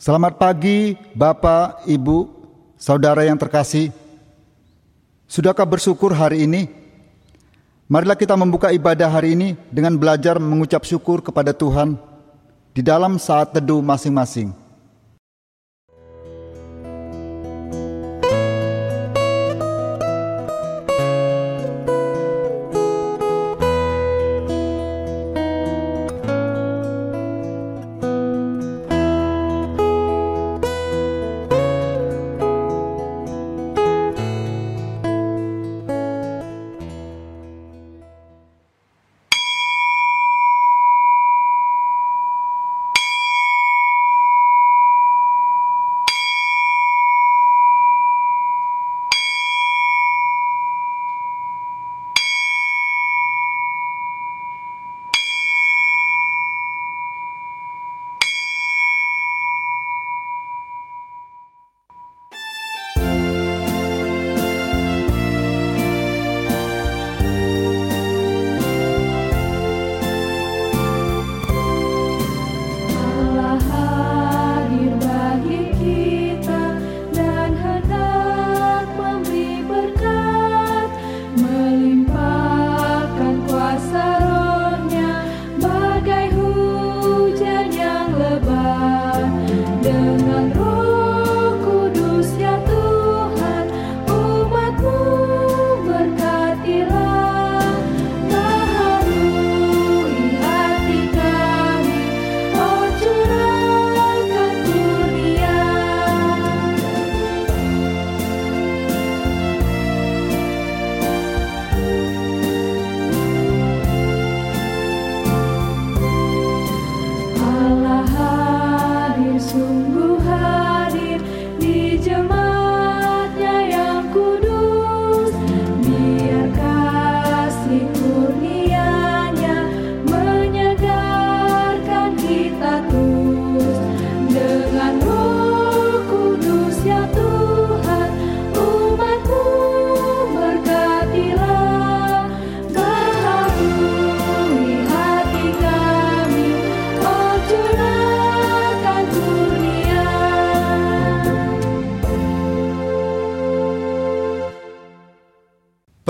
Selamat pagi, Bapak, Ibu, saudara yang terkasih. Sudahkah bersyukur hari ini? Marilah kita membuka ibadah hari ini dengan belajar mengucap syukur kepada Tuhan di dalam saat teduh masing-masing.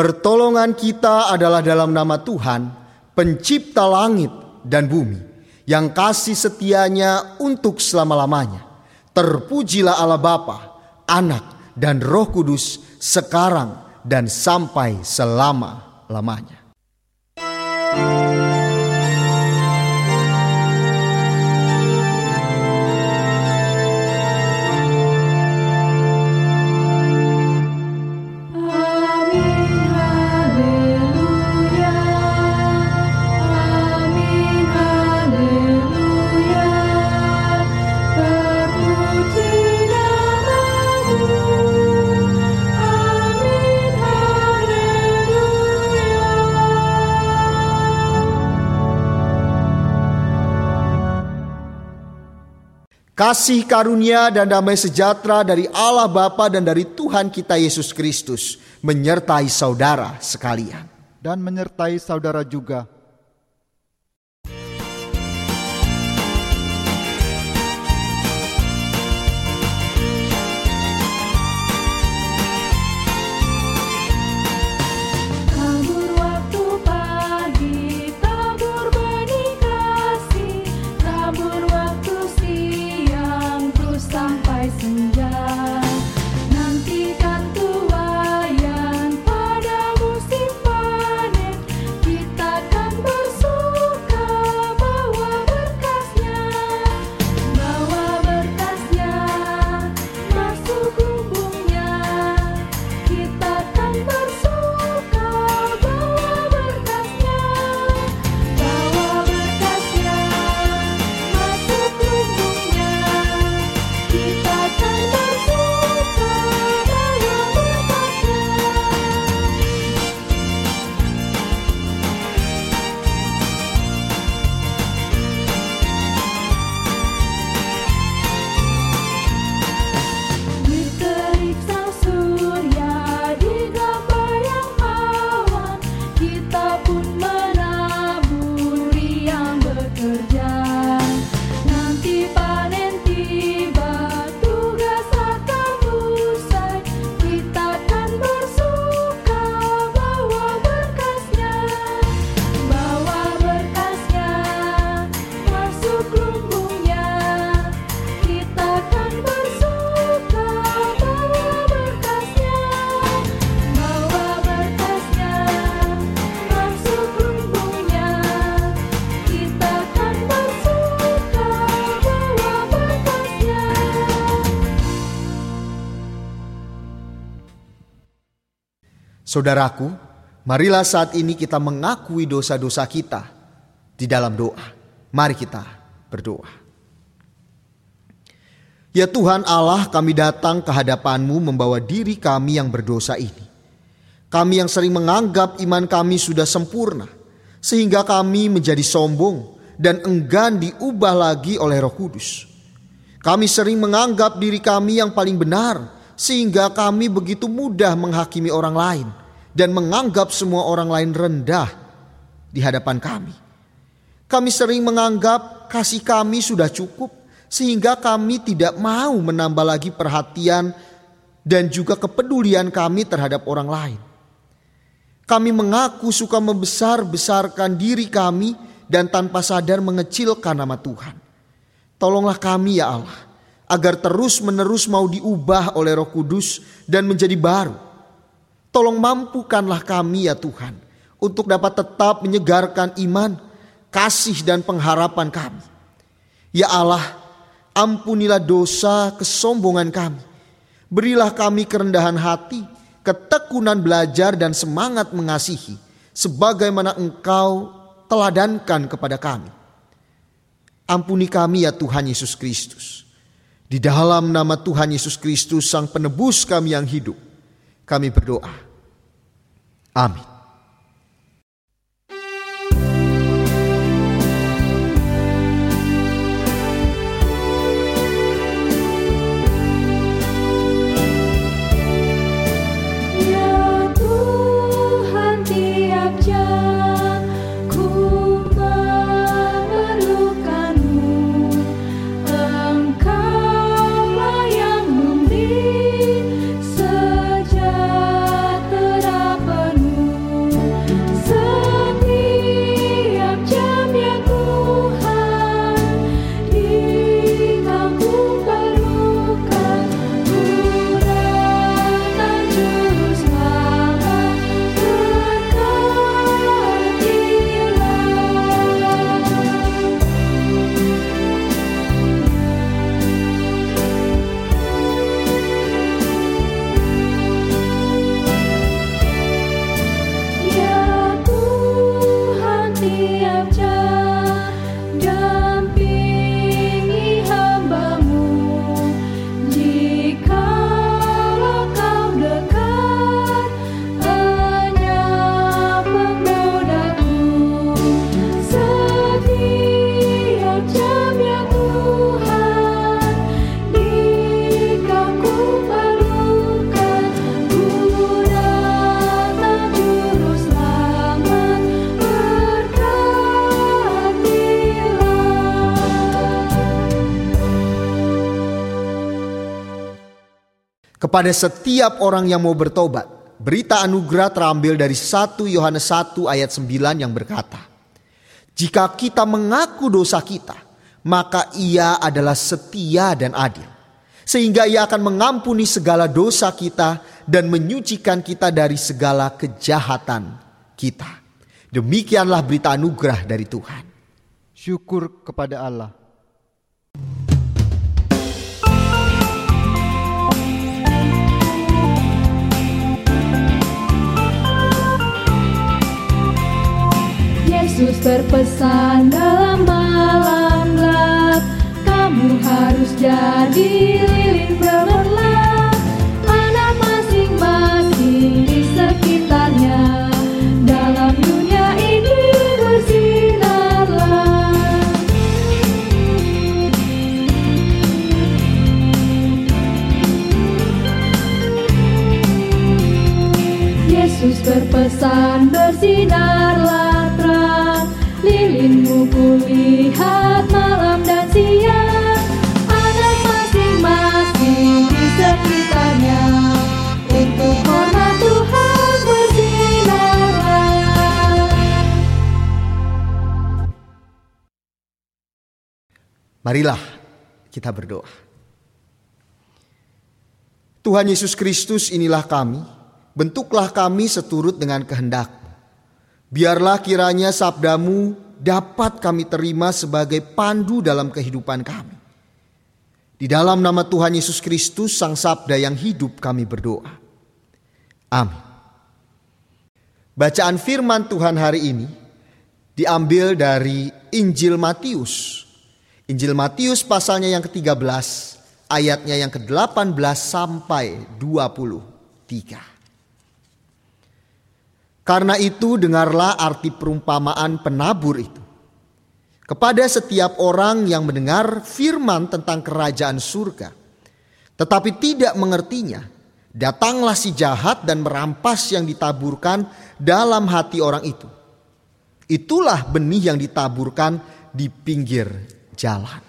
Pertolongan kita adalah dalam nama Tuhan, pencipta langit dan bumi, yang kasih setianya untuk selama-lamanya. Terpujilah Allah Bapa, Anak, dan Roh Kudus sekarang dan sampai selama-lamanya. Amin Kasih karunia dan damai sejahtera dari Allah Bapa dan dari Tuhan kita Yesus Kristus menyertai saudara sekalian. Dan menyertai saudara juga. Saudaraku, marilah saat ini kita mengakui dosa-dosa kita di dalam doa. Mari kita berdoa. Ya Tuhan Allah, kami datang ke hadapan-Mu membawa diri kami yang berdosa ini. Kami yang sering menganggap iman kami sudah sempurna, sehingga kami menjadi sombong dan enggan diubah lagi oleh Roh Kudus. Kami sering menganggap diri kami yang paling benar, sehingga kami begitu mudah menghakimi orang lain dan menganggap semua orang lain rendah di hadapan kami. Kami sering menganggap kasih kami sudah cukup, sehingga kami tidak mau menambah lagi perhatian dan juga kepedulian kami terhadap orang lain. Kami mengaku suka membesar-besarkan diri kami dan tanpa sadar mengecilkan nama Tuhan. Tolonglah kami ya Allah, agar terus-menerus mau diubah oleh Roh Kudus dan menjadi baru. Tolong mampukanlah kami ya Tuhan, untuk dapat tetap menyegarkan iman, kasih dan pengharapan kami. Ya Allah, Ampunilah dosa kesombongan kami. Berilah kami kerendahan hati, ketekunan belajar dan semangat mengasihi. Sebagaimana engkau teladankan kepada kami. Ampuni kami ya Tuhan Yesus Kristus. Di dalam nama Tuhan Yesus Kristus Sang Penebus kami yang hidup. Kami berdoa. Amin. Kepada setiap orang yang mau bertobat, berita anugerah terambil dari 1 Yohanes 1 ayat 9 yang berkata, Jika kita mengaku dosa kita, maka ia adalah setia dan adil. Sehingga ia akan mengampuni segala dosa kita dan menyucikan kita dari segala kejahatan kita. Demikianlah berita anugerah dari Tuhan. Syukur kepada Allah. Yesus berpesan dalam malam gelap Kamu harus jadi lilin gemerlap Anak masing-masing di sekitarnya Dalam dunia ini bersinarlah. Yesus berpesan bersinarlah Marilah kita berdoa. Tuhan Yesus Kristus inilah kami, bentuklah kami seturut dengan kehendak. Biarlah kiranya sabdamu dapat kami terima sebagai pandu dalam kehidupan kami. Di dalam nama Tuhan Yesus Kristus Sang Sabda yang hidup kami berdoa. Amin. Bacaan firman Tuhan hari ini diambil dari Injil Matius. Injil Matius pasalnya yang ke-13, ayatnya yang ke-18 sampai 23. Karena itu dengarlah arti perumpamaan penabur itu. Kepada setiap orang yang mendengar firman tentang kerajaan surga, tetapi tidak mengertinya, datanglah si jahat dan merampas yang ditaburkan dalam hati orang itu. Itulah benih yang ditaburkan di pinggir jalan.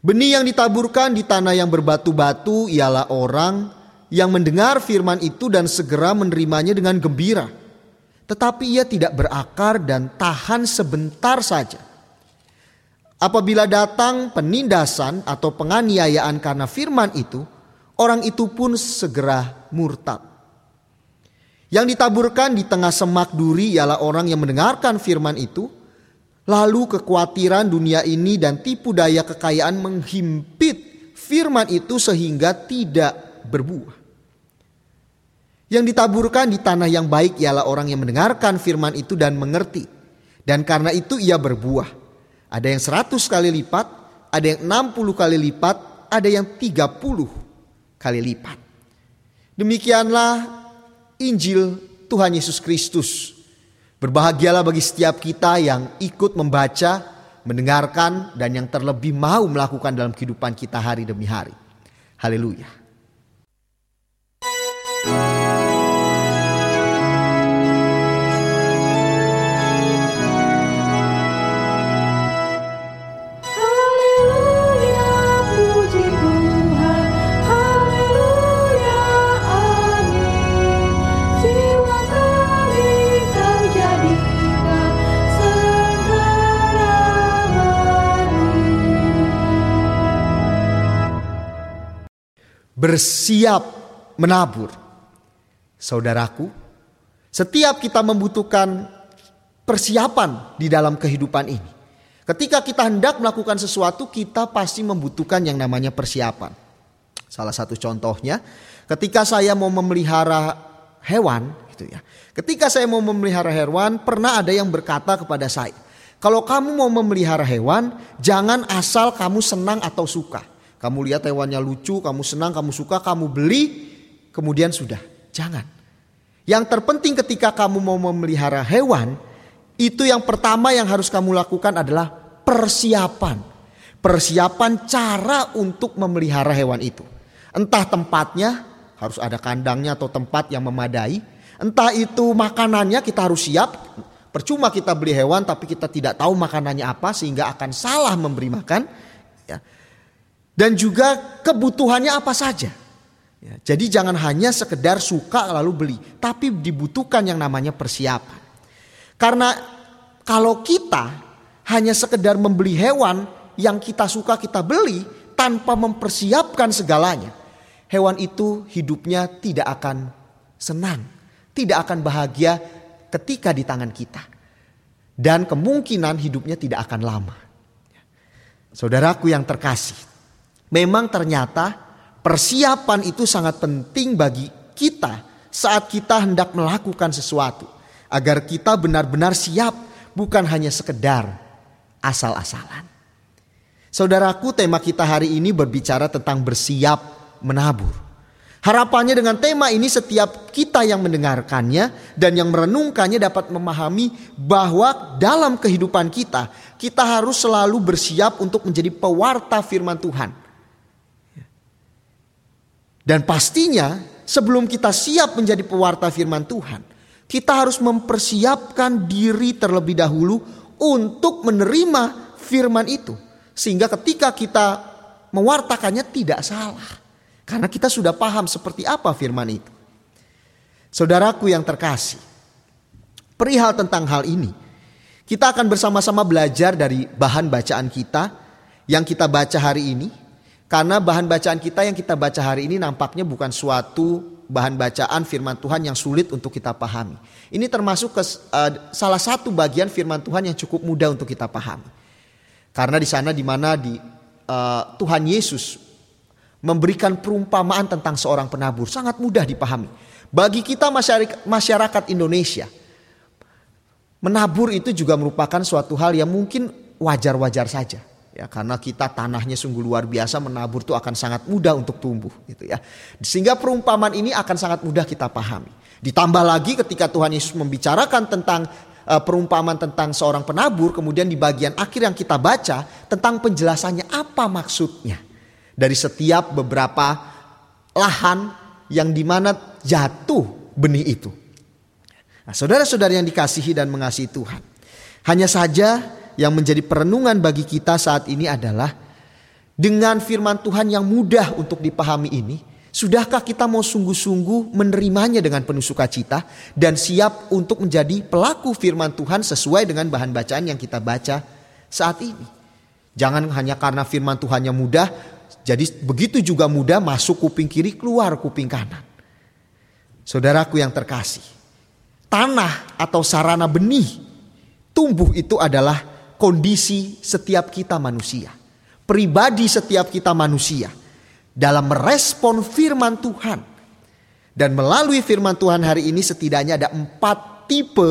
Benih yang ditaburkan di tanah yang berbatu-batu ialah orang yang mendengar firman itu dan segera menerimanya dengan gembira. Tetapi ia tidak berakar dan tahan sebentar saja. Apabila datang penindasan atau penganiayaan karena firman itu, orang itu pun segera murtad. Yang ditaburkan di tengah semak duri ialah orang yang mendengarkan firman itu, lalu kekhawatiran dunia ini dan tipu daya kekayaan menghimpit firman itu sehingga tidak berbuah. Yang ditaburkan di tanah yang baik ialah orang yang mendengarkan firman itu dan mengerti. Dan karena itu ia berbuah. Ada yang seratus kali lipat, ada yang enam puluh kali lipat, ada yang tiga puluh kali lipat. Demikianlah Injil Tuhan Yesus Kristus. Berbahagialah bagi setiap kita yang ikut membaca, mendengarkan, dan yang terlebih mau melakukan dalam kehidupan kita hari demi hari. Haleluya. Bersiap menabur. Saudaraku, setiap kita membutuhkan persiapan di dalam kehidupan ini. Ketika kita hendak melakukan sesuatu, kita pasti membutuhkan yang namanya persiapan. Salah satu contohnya, ketika saya mau memelihara hewan, gitu ya. Ketika saya mau memelihara hewan, pernah ada yang berkata kepada saya, kalau kamu mau memelihara hewan, jangan asal kamu senang atau suka. Kamu lihat hewannya lucu, kamu senang, kamu suka, kamu beli, kemudian sudah. Jangan. Yang terpenting ketika kamu mau memelihara hewan, itu yang pertama yang harus kamu lakukan adalah persiapan. Persiapan cara untuk memelihara hewan itu. Entah tempatnya, harus ada kandangnya atau tempat yang memadai. Entah itu makanannya kita harus siap. Percuma kita beli hewan tapi kita tidak tahu makanannya apa sehingga akan salah memberi makan. Ya. Dan juga kebutuhannya apa saja. Ya, jadi jangan hanya sekedar suka lalu beli, tapi dibutuhkan yang namanya persiapan. Karena kalau kita hanya sekedar membeli hewan yang kita suka kita beli tanpa mempersiapkan segalanya, hewan itu hidupnya tidak akan senang, tidak akan bahagia ketika di tangan kita. Dan kemungkinan hidupnya tidak akan lama. Saudaraku yang terkasih, Memang ternyata persiapan itu sangat penting bagi kita saat kita hendak melakukan sesuatu. Agar kita benar-benar siap bukan hanya sekedar asal-asalan. Saudaraku tema kita hari ini berbicara tentang bersiap menabur. Harapannya dengan tema ini setiap kita yang mendengarkannya dan yang merenungkannya dapat memahami bahwa dalam kehidupan kita kita harus selalu bersiap untuk menjadi pewarta firman Tuhan. Dan pastinya sebelum kita siap menjadi pewarta firman Tuhan, kita harus mempersiapkan diri terlebih dahulu untuk menerima firman itu. Sehingga ketika kita mewartakannya tidak salah. Karena kita sudah paham seperti apa firman itu. Saudaraku yang terkasih, perihal tentang hal ini, kita akan bersama-sama belajar dari bahan bacaan kita yang kita baca hari ini karena bahan bacaan kita yang kita baca hari ini nampaknya bukan suatu bahan bacaan firman Tuhan yang sulit untuk kita pahami. Ini termasuk ke, uh, salah satu bagian firman Tuhan yang cukup mudah untuk kita pahami. Karena di sana di mana di uh, Tuhan Yesus memberikan perumpamaan tentang seorang penabur sangat mudah dipahami. Bagi kita masyarakat Indonesia, Menabur itu juga merupakan suatu hal yang mungkin wajar-wajar saja. Ya, karena kita tanahnya sungguh luar biasa menabur itu akan sangat mudah untuk tumbuh gitu ya. Sehingga perumpamaan ini akan sangat mudah kita pahami. Ditambah lagi ketika Tuhan Yesus membicarakan tentang uh, perumpamaan tentang seorang penabur, kemudian di bagian akhir yang kita baca tentang penjelasannya apa maksudnya dari setiap beberapa lahan yang di mana jatuh benih itu. Nah, saudara-saudara yang dikasihi dan mengasihi Tuhan. Hanya saja yang menjadi perenungan bagi kita saat ini adalah dengan firman Tuhan yang mudah untuk dipahami ini, sudahkah kita mau sungguh-sungguh menerimanya dengan penuh sukacita dan siap untuk menjadi pelaku firman Tuhan sesuai dengan bahan bacaan yang kita baca saat ini? Jangan hanya karena firman Tuhan yang mudah, jadi begitu juga mudah masuk kuping kiri, keluar kuping kanan. Saudaraku yang terkasih, tanah atau sarana benih tumbuh itu adalah kondisi setiap kita manusia. Pribadi setiap kita manusia dalam merespon firman Tuhan. Dan melalui firman Tuhan hari ini setidaknya ada empat tipe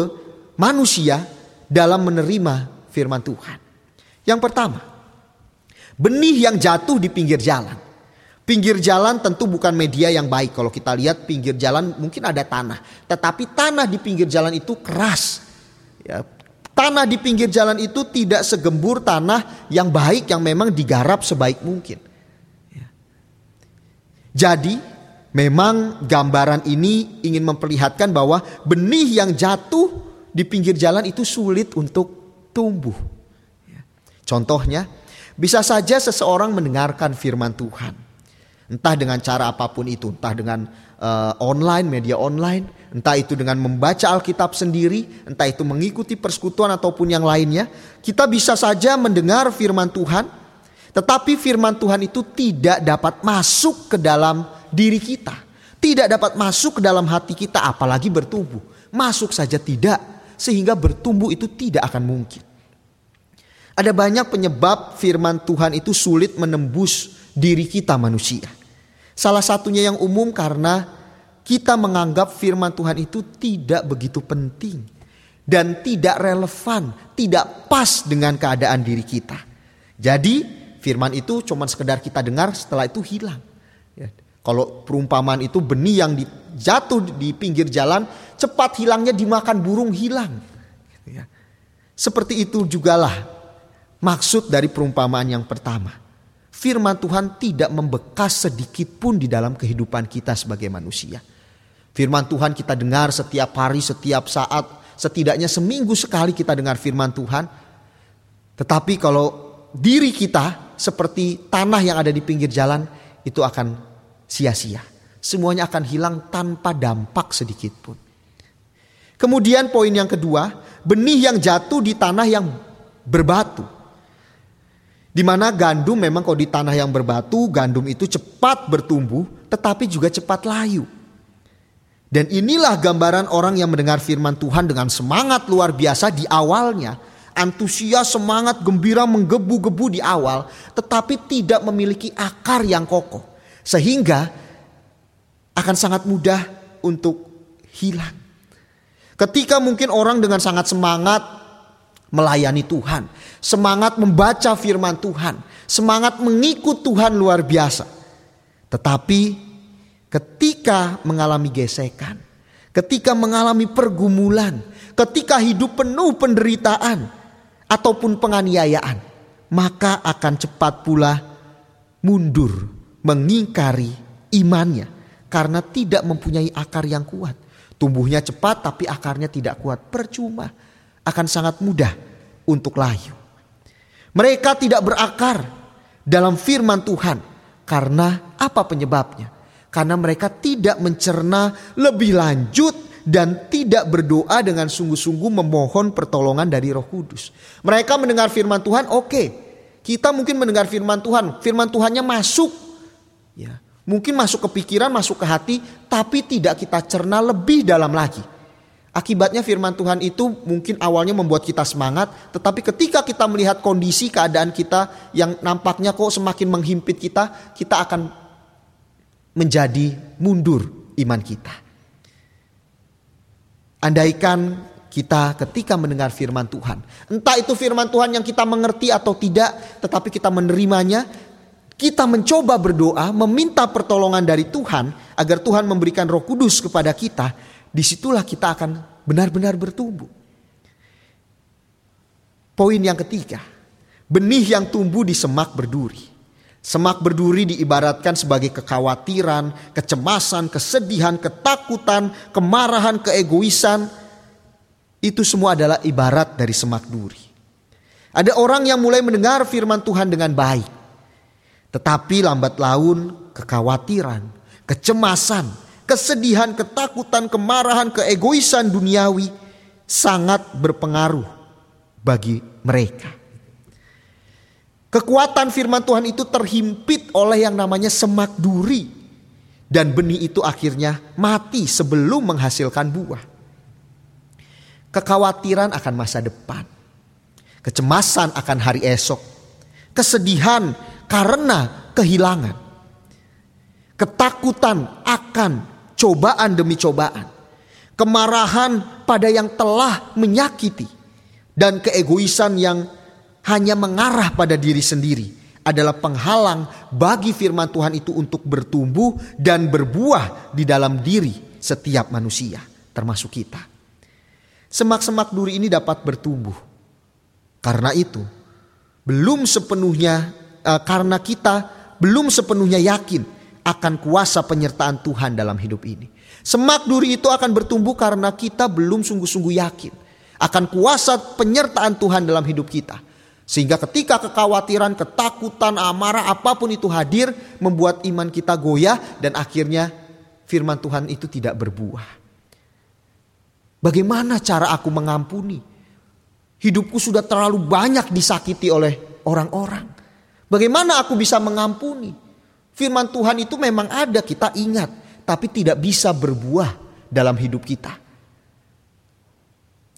manusia dalam menerima firman Tuhan. Yang pertama, benih yang jatuh di pinggir jalan. Pinggir jalan tentu bukan media yang baik. Kalau kita lihat pinggir jalan mungkin ada tanah. Tetapi tanah di pinggir jalan itu keras. Ya, tanah di pinggir jalan itu tidak segembur tanah yang baik yang memang digarap sebaik mungkin. Ya. Jadi memang gambaran ini ingin memperlihatkan bahwa benih yang jatuh di pinggir jalan itu sulit untuk tumbuh. Ya. Contohnya bisa saja seseorang mendengarkan firman Tuhan Entah dengan cara apa pun itu, entah dengan uh, online, media online, entah itu dengan membaca Alkitab sendiri, entah itu mengikuti persekutuan ataupun yang lainnya, kita bisa saja mendengar firman Tuhan, tetapi firman Tuhan itu tidak dapat masuk ke dalam diri kita, tidak dapat masuk ke dalam hati kita, apalagi bertumbuh. Masuk saja tidak, sehingga bertumbuh itu tidak akan mungkin. Ada banyak penyebab firman Tuhan itu sulit menembus diri kita manusia. Salah satunya yang umum karena kita menganggap firman Tuhan itu tidak begitu penting dan tidak relevan, tidak pas dengan keadaan diri kita. Jadi firman itu cuma sekedar kita dengar setelah itu hilang. Ya. Kalau perumpamaan itu benih yang jatuh di pinggir jalan cepat hilangnya dimakan burung hilang. Ya. Seperti itu jugalah maksud dari perumpamaan yang pertama firman Tuhan tidak membekas sedikit pun di dalam kehidupan kita sebagai manusia. Firman Tuhan kita dengar setiap hari, setiap saat, setidaknya seminggu sekali kita dengar firman Tuhan. Tetapi kalau diri kita seperti tanah yang ada di pinggir jalan, itu akan sia-sia. Semuanya akan hilang tanpa dampak sedikit pun. Kemudian poin yang kedua, benih yang jatuh di tanah yang berbatu. Di mana gandum memang kalau di tanah yang berbatu, gandum itu cepat bertumbuh tetapi juga cepat layu. Dan inilah gambaran orang yang mendengar firman Tuhan dengan semangat luar biasa di awalnya. Antusias, semangat, gembira menggebu-gebu di awal. Tetapi tidak memiliki akar yang kokoh. Sehingga akan sangat mudah untuk hilang. Ketika mungkin orang dengan sangat semangat melayani Tuhan semangat membaca firman Tuhan, semangat mengikut Tuhan luar biasa. Tetapi ketika mengalami gesekan, ketika mengalami pergumulan, ketika hidup penuh penderitaan ataupun penganiayaan, maka akan cepat pula mundur, mengingkari imannya karena tidak mempunyai akar yang kuat. Tumbuhnya cepat tapi akarnya tidak kuat, percuma. Akan sangat mudah untuk layu. Mereka tidak berakar dalam firman Tuhan. Karena apa penyebabnya? Karena mereka tidak mencerna lebih lanjut dan tidak berdoa dengan sungguh-sungguh memohon pertolongan dari Roh Kudus. Mereka mendengar firman Tuhan, oke. Okay. Kita mungkin mendengar firman Tuhan, firman Tuhannya masuk. Ya, mungkin masuk ke pikiran, masuk ke hati, tapi tidak kita cerna lebih dalam lagi. Akibatnya firman Tuhan itu mungkin awalnya membuat kita semangat, tetapi ketika kita melihat kondisi keadaan kita yang nampaknya kok semakin menghimpit kita, kita akan menjadi mundur iman kita. Andaikan kita ketika mendengar firman Tuhan. Entah itu firman Tuhan yang kita mengerti atau tidak, tetapi kita menerimanya, kita mencoba berdoa, meminta pertolongan dari Tuhan agar Tuhan memberikan Roh Kudus kepada kita, di situlah kita akan benar-benar bertumbuh. Poin yang ketiga, benih yang tumbuh di semak berduri. Semak berduri diibaratkan sebagai kekhawatiran, kecemasan, kesedihan, ketakutan, kemarahan, keegoisan, itu semua adalah ibarat dari semak duri. Ada orang yang mulai mendengar firman Tuhan dengan baik. Tetapi lambat laun kekhawatiran, kecemasan, kesedihan, ketakutan, kemarahan, keegoisan duniawi sangat berpengaruh bagi mereka. Kekuatan firman Tuhan itu terhimpit oleh yang namanya semak duri. Dan benih itu akhirnya mati sebelum menghasilkan buah kekhawatiran akan masa depan, kecemasan akan hari esok, kesedihan karena kehilangan, ketakutan akan cobaan demi cobaan, kemarahan pada yang telah menyakiti, dan keegoisan yang hanya mengarah pada diri sendiri adalah penghalang bagi firman Tuhan itu untuk bertumbuh dan berbuah di dalam diri setiap manusia, termasuk kita. Semak-semak duri ini dapat bertumbuh. Karena itu, belum sepenuhnya uh, karena kita belum sepenuhnya yakin akan kuasa penyertaan Tuhan dalam hidup ini. Semak duri itu akan bertumbuh karena kita belum sungguh-sungguh yakin akan kuasa penyertaan Tuhan dalam hidup kita. Sehingga ketika kekhawatiran, ketakutan, amarah apa pun itu hadir membuat iman kita goyah dan akhirnya firman Tuhan itu tidak berbuah. Bagaimana cara aku mengampuni? Hidupku sudah terlalu banyak disakiti oleh orang-orang. Bagaimana aku bisa mengampuni? Firman Tuhan itu memang ada, kita ingat, tapi tidak bisa berbuah dalam hidup kita.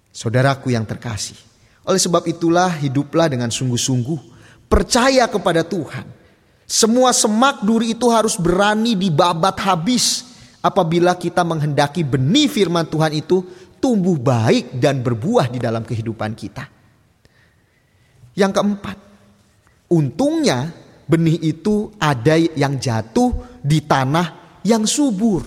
Saudaraku yang terkasih, oleh sebab itulah hiduplah dengan sungguh-sungguh, percaya kepada Tuhan. Semua semak duri itu harus berani dibabat habis apabila kita menghendaki benih firman Tuhan itu tumbuh baik dan berbuah di dalam kehidupan kita. Yang keempat, untungnya benih itu ada yang jatuh di tanah yang subur.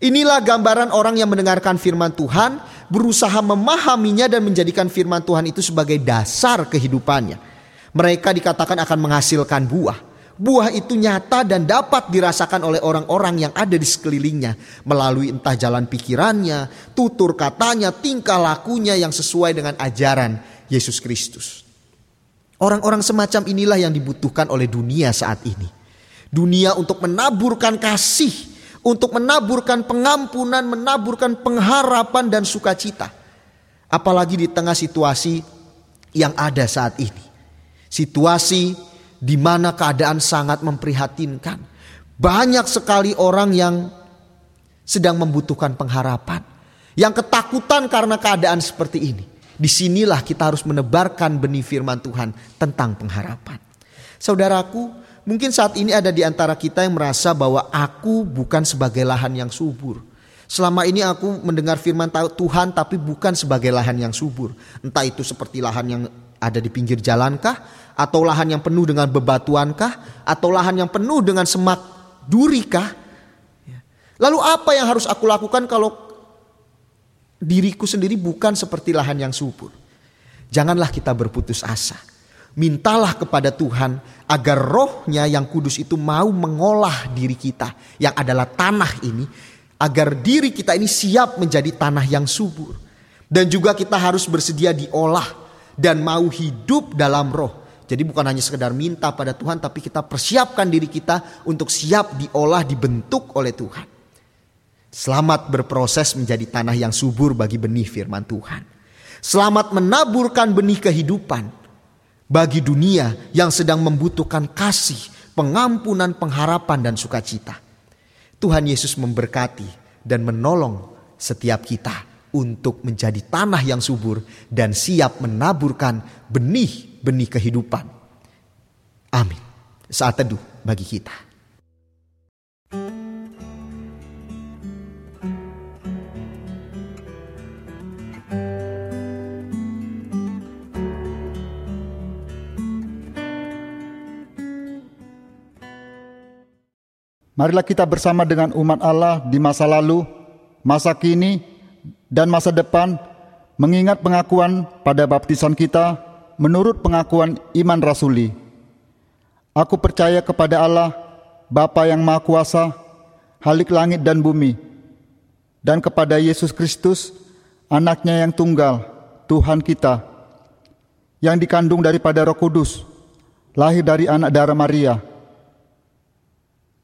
Inilah gambaran orang yang mendengarkan firman Tuhan, berusaha memahaminya dan menjadikan firman Tuhan itu sebagai dasar kehidupannya. Mereka dikatakan akan menghasilkan buah buah itu nyata dan dapat dirasakan oleh orang-orang yang ada di sekelilingnya melalui entah jalan pikirannya, tutur katanya, tingkah lakunya yang sesuai dengan ajaran Yesus Kristus. Orang-orang semacam inilah yang dibutuhkan oleh dunia saat ini. Dunia untuk menaburkan kasih, untuk menaburkan pengampunan, menaburkan pengharapan dan sukacita. Apalagi di tengah situasi yang ada saat ini. Situasi di mana keadaan sangat memprihatinkan. Banyak sekali orang yang sedang membutuhkan pengharapan, yang ketakutan karena keadaan seperti ini. Di sinilah kita harus menebarkan benih firman Tuhan tentang pengharapan. Saudaraku, mungkin saat ini ada di antara kita yang merasa bahwa aku bukan sebagai lahan yang subur. Selama ini aku mendengar firman Tuhan tapi bukan sebagai lahan yang subur. Entah itu seperti lahan yang ada di pinggir jalankah atau lahan yang penuh dengan bebatuankah atau lahan yang penuh dengan semak durikah? Ya. Lalu apa yang harus aku lakukan kalau diriku sendiri bukan seperti lahan yang subur? Janganlah kita berputus asa. Mintalah kepada Tuhan agar rohnya yang kudus itu mau mengolah diri kita yang adalah tanah ini. Agar diri kita ini siap menjadi tanah yang subur. Dan juga kita harus bersedia diolah dan mau hidup dalam roh jadi bukan hanya sekedar minta pada Tuhan tapi kita persiapkan diri kita untuk siap diolah dibentuk oleh Tuhan. Selamat berproses menjadi tanah yang subur bagi benih firman Tuhan. Selamat menaburkan benih kehidupan bagi dunia yang sedang membutuhkan kasih, pengampunan, pengharapan dan sukacita. Tuhan Yesus memberkati dan menolong setiap kita untuk menjadi tanah yang subur dan siap menaburkan benih benih kehidupan. Amin. Saat teduh bagi kita. Marilah kita bersama dengan umat Allah di masa lalu, masa kini, dan masa depan mengingat pengakuan pada baptisan kita menurut pengakuan iman rasuli. Aku percaya kepada Allah, Bapa yang Maha Kuasa, Halik langit dan bumi, dan kepada Yesus Kristus, anaknya yang tunggal, Tuhan kita, yang dikandung daripada roh kudus, lahir dari anak darah Maria,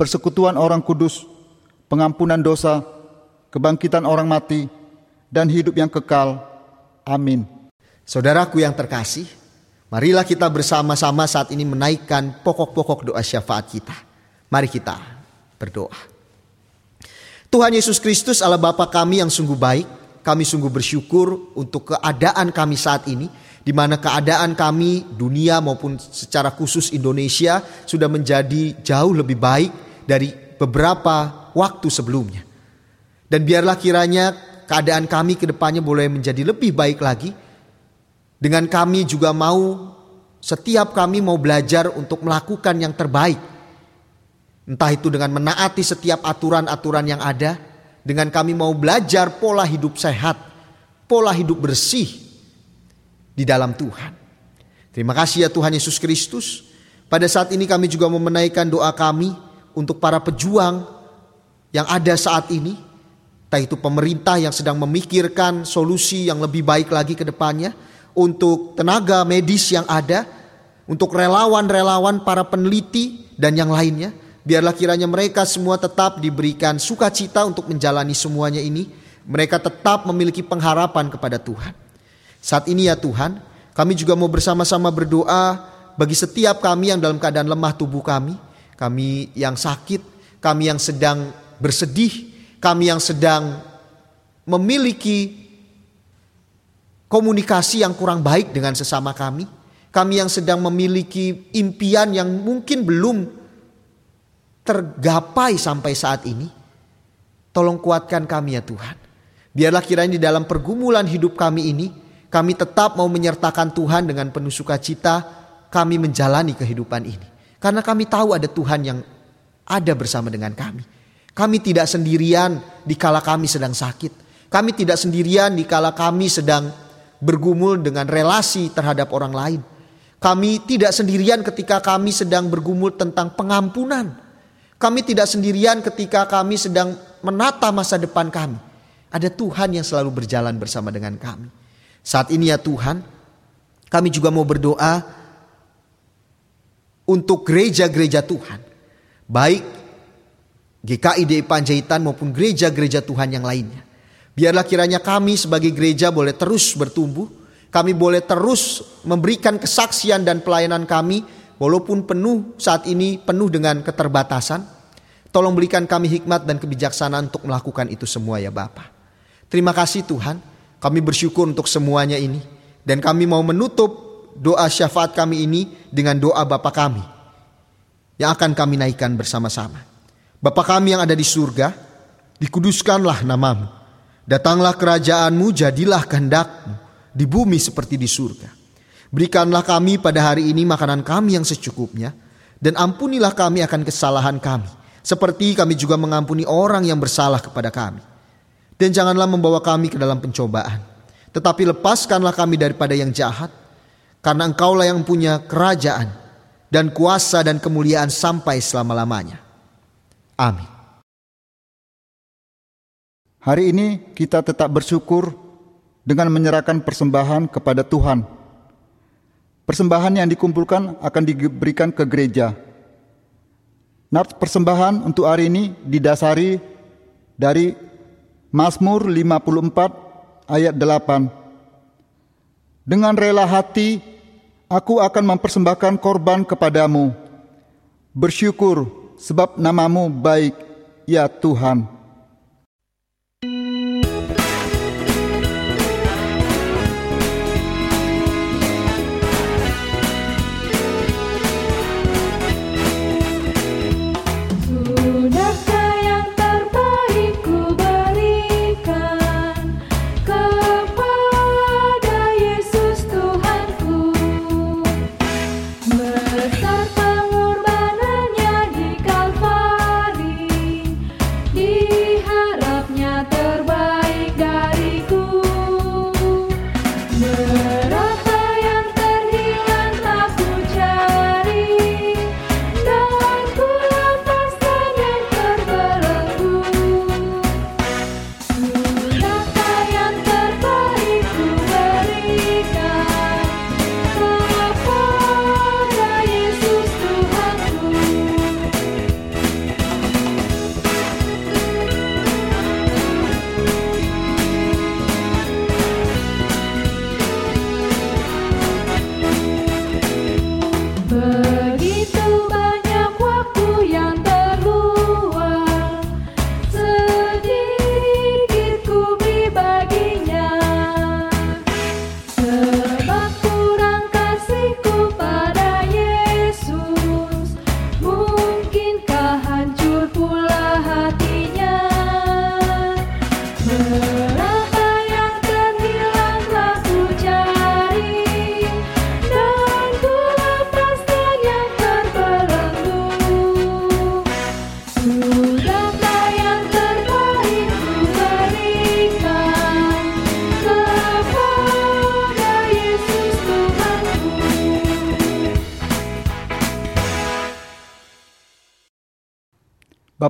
persekutuan orang kudus, pengampunan dosa, kebangkitan orang mati, dan hidup yang kekal. Amin. Saudaraku yang terkasih, marilah kita bersama-sama saat ini menaikkan pokok-pokok doa syafaat kita. Mari kita berdoa. Tuhan Yesus Kristus Allah Bapa kami yang sungguh baik, kami sungguh bersyukur untuk keadaan kami saat ini di mana keadaan kami dunia maupun secara khusus Indonesia sudah menjadi jauh lebih baik dari beberapa waktu sebelumnya. Dan biarlah kiranya keadaan kami ke depannya boleh menjadi lebih baik lagi. Dengan kami juga mau setiap kami mau belajar untuk melakukan yang terbaik. Entah itu dengan menaati setiap aturan-aturan yang ada, dengan kami mau belajar pola hidup sehat, pola hidup bersih di dalam Tuhan. Terima kasih ya Tuhan Yesus Kristus. Pada saat ini kami juga mau menaikkan doa kami untuk para pejuang yang ada saat ini, entah itu pemerintah yang sedang memikirkan solusi yang lebih baik lagi ke depannya, untuk tenaga medis yang ada, untuk relawan-relawan para peneliti dan yang lainnya, biarlah kiranya mereka semua tetap diberikan sukacita untuk menjalani semuanya ini. Mereka tetap memiliki pengharapan kepada Tuhan. Saat ini ya Tuhan, kami juga mau bersama-sama berdoa bagi setiap kami yang dalam keadaan lemah tubuh kami, kami yang sakit, kami yang sedang bersedih, kami yang sedang memiliki komunikasi yang kurang baik dengan sesama kami, kami yang sedang memiliki impian yang mungkin belum tergapai sampai saat ini. Tolong kuatkan kami ya Tuhan. Biarlah kiranya di dalam pergumulan hidup kami ini, kami tetap mau menyertakan Tuhan dengan penuh sukacita, kami menjalani kehidupan ini. Karena kami tahu ada Tuhan yang ada bersama dengan kami. Kami tidak sendirian di kala kami sedang sakit. Kami tidak sendirian di kala kami sedang bergumul dengan relasi terhadap orang lain. Kami tidak sendirian ketika kami sedang bergumul tentang pengampunan. Kami tidak sendirian ketika kami sedang menata masa depan kami. Ada Tuhan yang selalu berjalan bersama dengan kami. Saat ini ya Tuhan, kami juga mau berdoa untuk gereja-gereja Tuhan. Baik GKI DI Panjaitan maupun gereja-gereja Tuhan yang lainnya. Biarlah kiranya kami sebagai gereja boleh terus bertumbuh. Kami boleh terus memberikan kesaksian dan pelayanan kami walaupun penuh saat ini penuh dengan keterbatasan. Tolong berikan kami hikmat dan kebijaksanaan untuk melakukan itu semua ya Bapa. Terima kasih Tuhan. Kami bersyukur untuk semuanya ini. Dan kami mau menutup doa syafaat kami ini dengan doa Bapa kami yang akan kami naikkan bersama-sama. Bapa kami yang ada di surga, dikuduskanlah namamu. Datanglah kerajaanmu, jadilah kehendakmu di bumi seperti di surga. Berikanlah kami pada hari ini makanan kami yang secukupnya, dan ampunilah kami akan kesalahan kami, seperti kami juga mengampuni orang yang bersalah kepada kami. Dan janganlah membawa kami ke dalam pencobaan, tetapi lepaskanlah kami daripada yang jahat, karena engkaulah yang punya kerajaan dan kuasa dan kemuliaan sampai selama-lamanya. Amin. Hari ini kita tetap bersyukur dengan menyerahkan persembahan kepada Tuhan. Persembahan yang dikumpulkan akan diberikan ke gereja. Nats persembahan untuk hari ini didasari dari Mazmur 54 ayat 8 dengan rela hati, aku akan mempersembahkan korban kepadamu. Bersyukur sebab namamu baik ya Tuhan.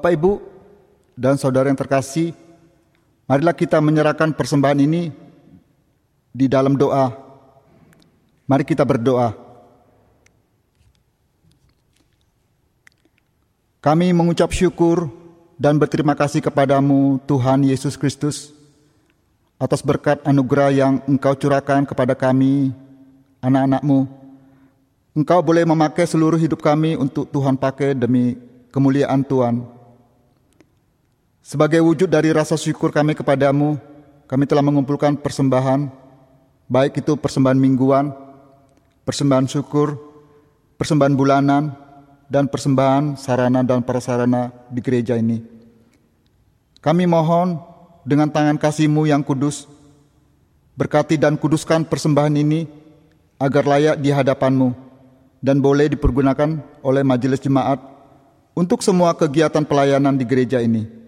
Bapak, Ibu, dan saudara yang terkasih, marilah kita menyerahkan persembahan ini di dalam doa. Mari kita berdoa. Kami mengucap syukur dan berterima kasih kepadamu Tuhan Yesus Kristus atas berkat anugerah yang Engkau curahkan kepada kami, anak-anakmu. Engkau boleh memakai seluruh hidup kami untuk Tuhan pakai demi kemuliaan Tuhan. Sebagai wujud dari rasa syukur kami kepadamu, kami telah mengumpulkan persembahan, baik itu persembahan mingguan, persembahan syukur, persembahan bulanan, dan persembahan sarana dan prasarana di gereja ini. Kami mohon dengan tangan kasih-Mu yang kudus, berkati dan kuduskan persembahan ini agar layak di hadapan-Mu dan boleh dipergunakan oleh majelis jemaat untuk semua kegiatan pelayanan di gereja ini.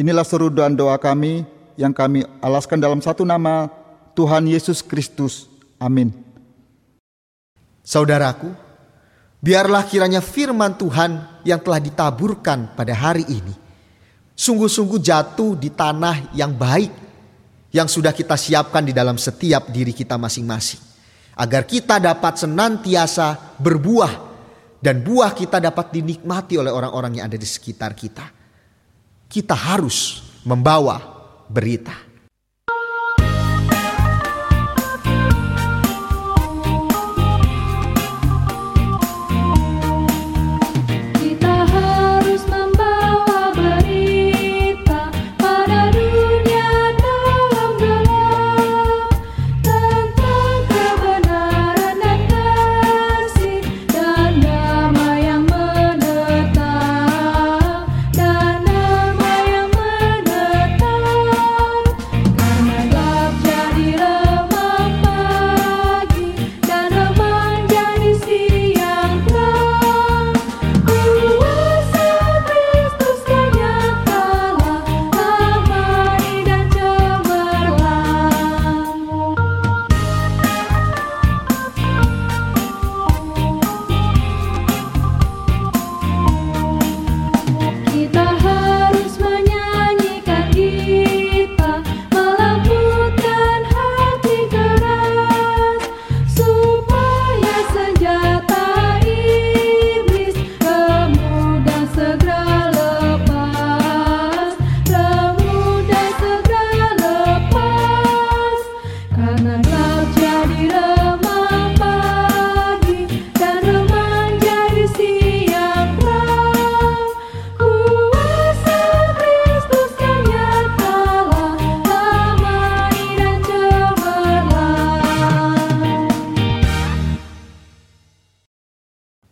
Inilah seru dan doa kami yang kami alaskan dalam satu nama Tuhan Yesus Kristus. Amin. Saudaraku, biarlah kiranya firman Tuhan yang telah ditaburkan pada hari ini sungguh-sungguh jatuh di tanah yang baik yang sudah kita siapkan di dalam setiap diri kita masing-masing. Agar kita dapat senantiasa berbuah dan buah kita dapat dinikmati oleh orang-orang yang ada di sekitar kita. Kita harus membawa berita.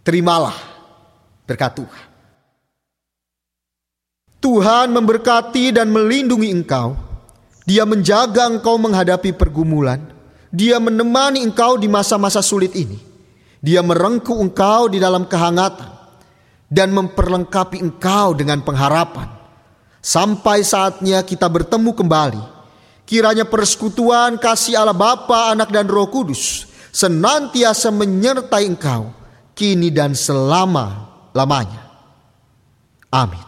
Terimalah berkat Tuhan. Tuhan memberkati dan melindungi engkau. Dia menjaga engkau menghadapi pergumulan. Dia menemani engkau di masa-masa sulit ini. Dia merengkuh engkau di dalam kehangatan dan memperlengkapi engkau dengan pengharapan. Sampai saatnya kita bertemu kembali. Kiranya persekutuan kasih Allah Bapa, Anak dan Roh Kudus senantiasa menyertai engkau kini dan selama-lamanya. Amin.